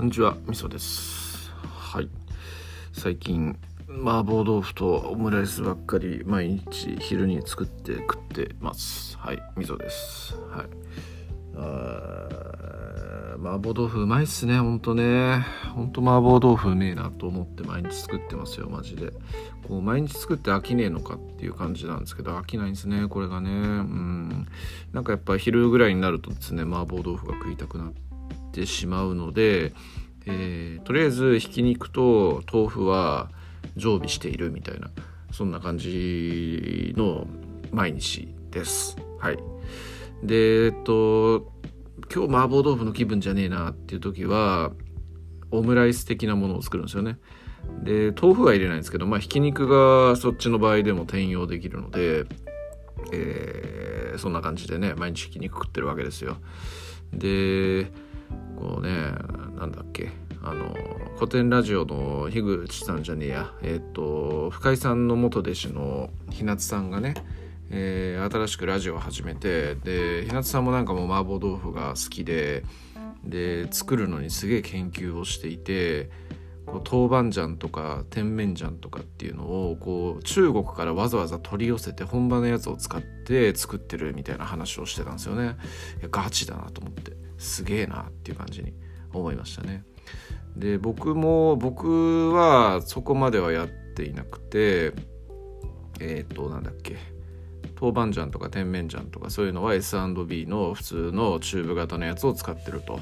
こんにちは、みそです。はい。最近、麻婆豆腐とオムライスばっかり毎日昼に作って食ってます。はい、みそです。はい。あ麻婆豆腐うまいっすね、ほんとね。ほんと麻婆豆腐うめえなと思って毎日作ってますよ、マジで。こう毎日作って飽きねえのかっていう感じなんですけど、飽きないんですね、これがね。うん。なんかやっぱ昼ぐらいになるとですね、麻婆豆腐が食いたくなって。てしまうので、えーとりあえずひき肉と豆腐は常備しているみたいなそんな感じの毎日です。はい、でえっと今日麻婆豆腐の気分じゃねえなっていう時はオムライス的なものを作るんですよね。で豆腐は入れないんですけど、まあ、ひき肉がそっちの場合でも転用できるので、えーそんな感じでね毎日ひき肉食ってるわけですよ。でこうねなんだっけあの古典ラジオの樋口さんじゃねえや。えっ、と深井さんの元弟子の日夏さんがね、えー新しくラジオを始めてで日夏さんもなんかもう麻婆豆腐が好きでで作るのにすげえ研究をしていてこう豆板醤とか甜麺醤とかっていうのをこう中国からわざわざ取り寄せて本場のやつを使って作ってるみたいな話をしてたんですよね。いやガチだなと思って。すげえなっていう感じに思いましたね。で僕も僕はそこまではやっていなくてえっ、となんだっけ豆板醤とか甜麺醤とかそういうのは S&B の普通のチューブ型のやつを使ってると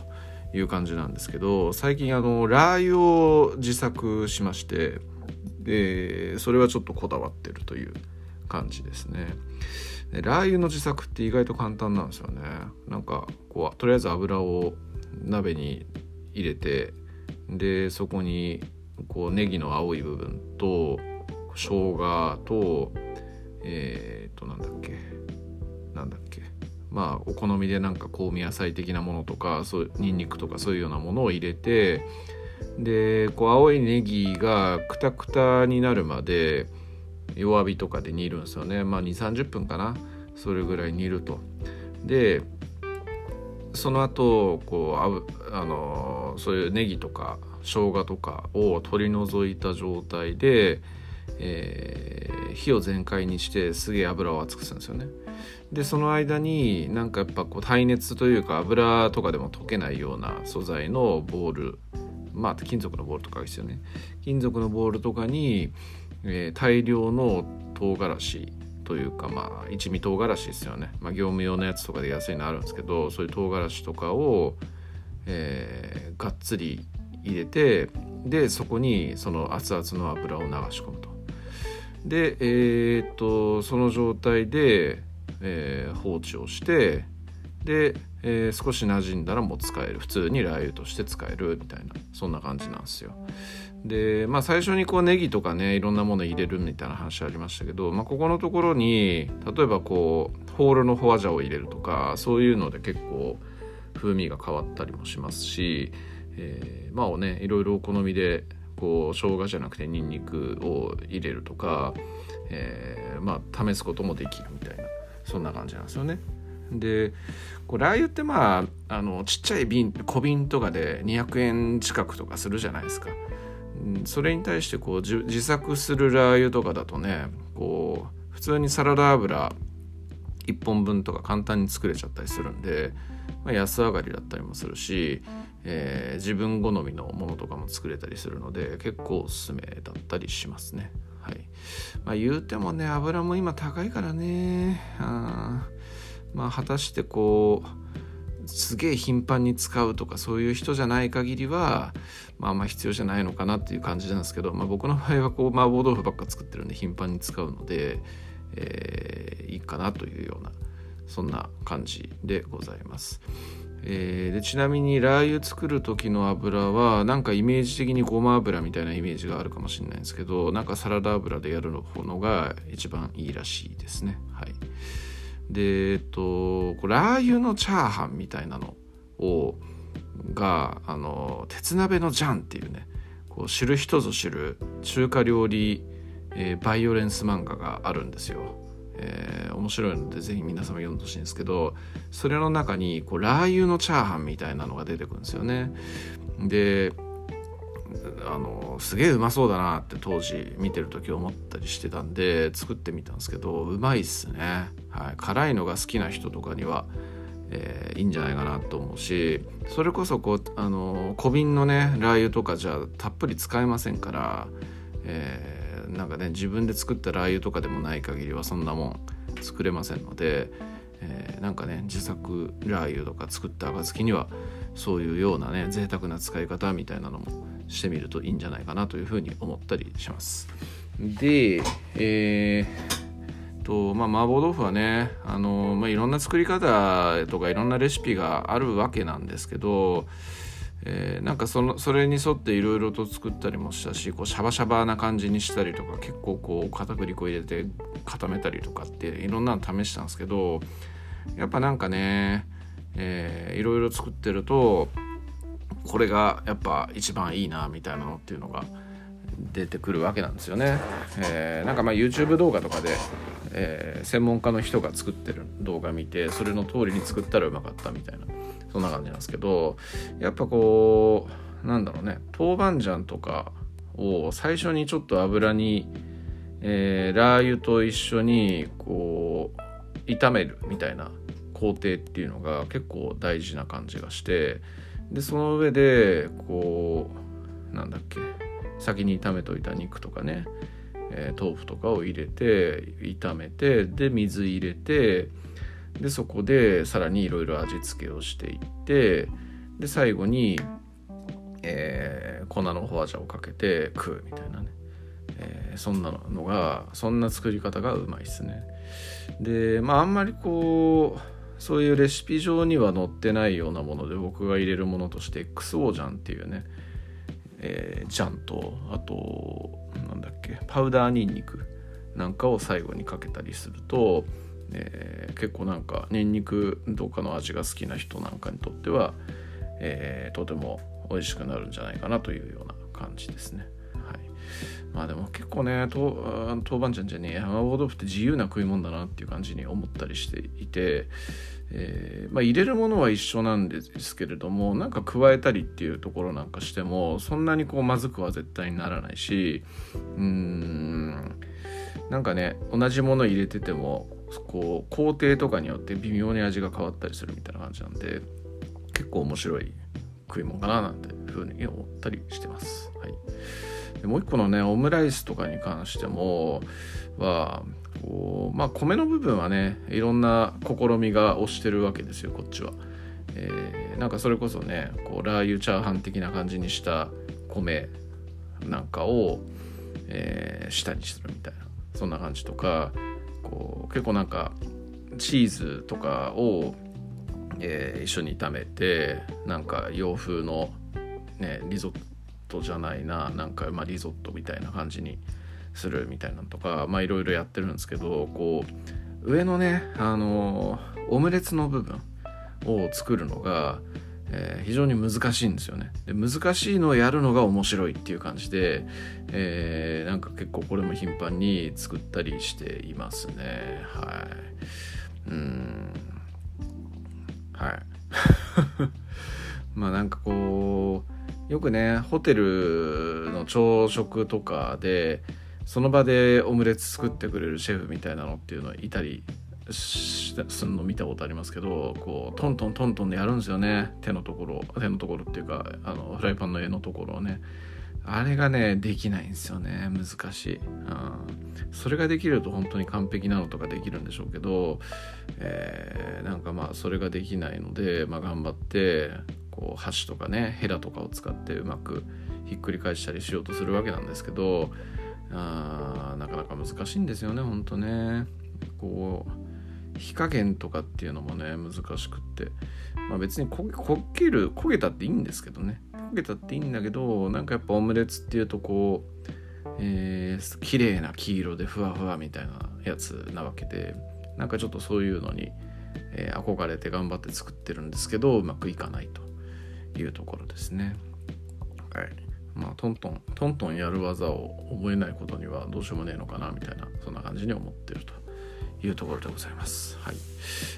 いう感じなんですけど最近あのラー油を自作しましてでそれはちょっとこだわってるという感じですね。でラー油の自作って意外と簡単なんですよね。なんかこうとりあえず油を鍋に入れてでそこにこうネギの青い部分と生姜とえー、となんだっけ。なんだっけ。まあお好みでなんか香味野菜的なものとかそうニンニクとかそういうようなものを入れてでこう青いネギがクタクタになるまで弱火とかで煮るんですよね。まあ2 3 0分かな。それぐらい煮ると。でその後こうあのそういうネギとか生姜とかを取り除いた状態で、えー火を全開にしてすげえ油を熱くするんですよね。でその間になんかやっぱこう耐熱というか油とかでも溶けないような素材のボールまあ金属のボールとかですよね金属のボールとかに、えー大量の唐辛子というかまあ一味唐辛子ですよね、まあ、業務用のやつとかで安いのあるんですけどそういう唐辛子とかを、えーがっつり入れてでそこにその熱々の油を流し込むと。でえーっとその状態で、えー放置をしてで、えー少し馴染んだらもう使える普通にラー油として使えるみたいなそんな感じなんですよ。でまあ最初にこうネギとかねいろんなもの入れるみたいな話ありましたけど、まあ、ここのところに例えばこうホールのホアジャオを入れるとかそういうので結構風味が変わったりもしますし、えーまあねいろいろお好みでこう生姜じゃなくてニンニクを入れるとか、えーまあ試すこともできるみたいなそんな感じなんですよね。でこうラー油ってまああのちっちゃい瓶小瓶とかで200円近くとかするじゃないですか。それに対してこう自作するラー油とかだとねこう普通にサラダ油1本分とか簡単に作れちゃったりするんで、まあ、安上がりだったりもするし、えー自分好みのものとかも作れたりするので結構おすすめだったりしますね。はいまあ、言うてもね油も今高いからねあまあ果たしてこうすげえ頻繁に使うとかそういう人じゃない限りはまああんま必要じゃないのかなっていう感じなんですけど、まあ、僕の場合はこう麻婆豆腐ばっか作ってるんで頻繁に使うので、えーいいかなというようなそんな感じでございます。えーでちなみにラー油作る時の油はなんかイメージ的にごま油みたいなイメージがあるかもしれないんですけどなんかサラダ油でやるのが一番いいらしいですね。はい、でえっとラー油のチャーハンみたいなのをがあの鉄鍋のジャンっていうねこう知る人ぞ知る中華料理、えーバイオレンス漫画があるんですよ。えー、面白いのでぜひ皆様読んでほしいんですけどそれの中にこうラー油のチャーハンみたいなのが出てくるんですよね。であのすげえうまそうだなって当時見てる時思ったりしてたんで作ってみたんですけどうまいっすね、はい、辛いのが好きな人とかには、えー、いいんじゃないかなと思うしそれこそこうあの小瓶のねラー油とかじゃたっぷり使えませんから、えー、なんかね自分で作ったラー油とかでもない限りはそんなもん作れませんので、えー、なんかね自作ラー油とか作った暁にはそういうようなね贅沢な使い方みたいなのもしてみるといいんじゃないかなというふうに思ったりします。で、えー、とまあ、麻婆豆腐はねあの、まあ、いろんな作り方とかいろんなレシピがあるわけなんですけど、えー、なんかそのそれに沿っていろいろと作ったりもしたしこうシャバシャバな感じにしたりとか結構こう片栗粉入れて固めたりとかっていろんなの試したんですけどやっぱなんかね、えー、いろいろ作ってるとこれがやっぱ一番いいなみたいなのっていうのが出てくるわけなんですよね。えー、なんかまあ YouTube 動画とかで、えー、専門家の人が作ってる動画見てそれの通りに作ったらうまかったみたいなそんな感じなんですけどやっぱこうなんだろうね豆板醤とかを最初にちょっと油に、えー、ラー油と一緒にこう炒めるみたいな工程っていうのが結構大事な感じがしてでその上でこうなんだっけ先に炒めといた肉とかね、えー、豆腐とかを入れて炒めてで水入れてでそこでさらにいろいろ味付けをしていってで最後に、えー、粉のホワジャをかけて食うみたいなね、えー、そんなのがそんな作り方がうまいっすね。でまああんまりこうそういうレシピ上には載ってないようなもので僕が入れるものとして XO ジャンっていうね、えー、ジャンとあとなんだっけパウダーニンニクなんかを最後にかけたりすると、えー、結構なんかニンニクとかの味が好きな人なんかにとっては、えー、とても美味しくなるんじゃないかなというような感じですね。まあでも結構ね豆板醤じゃねえ麻婆豆腐って自由な食い物だなっていう感じに思ったりしていて、えー、まあ、入れるものは一緒なんですけれどもなんか加えたりっていうところなんかしてもそんなにこうまずくは絶対にならないしうーんなんかね同じもの入れててもこう工程とかによって微妙に味が変わったりするみたいな感じなんで結構面白い食い物かななんていうふうに思ったりしてます。はいもう一個のねオムライスとかに関してもはこうまあ米の部分はねいろんな試みが推してるわけですよこっちは。えー、なんかそれこそねこうラー油チャーハン的な感じにした米なんかを、えー、下にするみたいなそんな感じとかこう結構なんかチーズとかを、えー、一緒に炒めてなんか洋風の、ね、リゾットじゃないななんか、まあ、リゾットみたいな感じにするみたいなのとかいろいろやってるんですけどこう上のねあのオムレツの部分を作るのが、えー、非常に難しいんですよね。で難しいのをやるのが面白いっていう感じで、えー、なんか結構これも頻繁に作ったりしていますね。はい。うん。はい。まあなんかこうよくねホテルの朝食とかでその場でオムレツ作ってくれるシェフみたいなのっていうのはいたりするの見たことありますけどこうトントントントンでやるんですよね。手のところ手のところっていうかあのフライパンの絵のところをね。あれがねできないんですよね。難しい、うん、それができると本当に完璧なのとかできるんでしょうけど、えー、なんかまあそれができないので、まあ、頑張ってこう箸とかねヘラとかを使ってうまくひっくり返したりしようとするわけなんですけどあなかなか難しいんですよねほんとね。こう火加減とかっていうのもね難しくって、まあ、別に焦げる焦げたっていいんですけどね。焦げたっていいんだけどなんかやっぱオムレツっていうとこうえー、綺麗な黄色でふわふわみたいなやつなわけでなんかちょっとそういうのに、えー、憧れて頑張って作ってるんですけどうまくいかないと。いうところですね。はい。まあ、トントン、トントンやる技を覚えないことにはどうしようもねえのかな、みたいな、そんな感じに思ってるというところでございます。はい。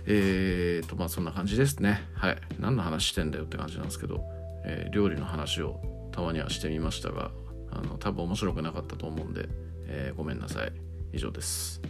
えーとまあそんな感じですね。はい。何の話してんだよって感じなんですけど、えー、料理の話をたまにはしてみましたがあの多分面白くなかったと思うんで、えー、ごめんなさい。以上です。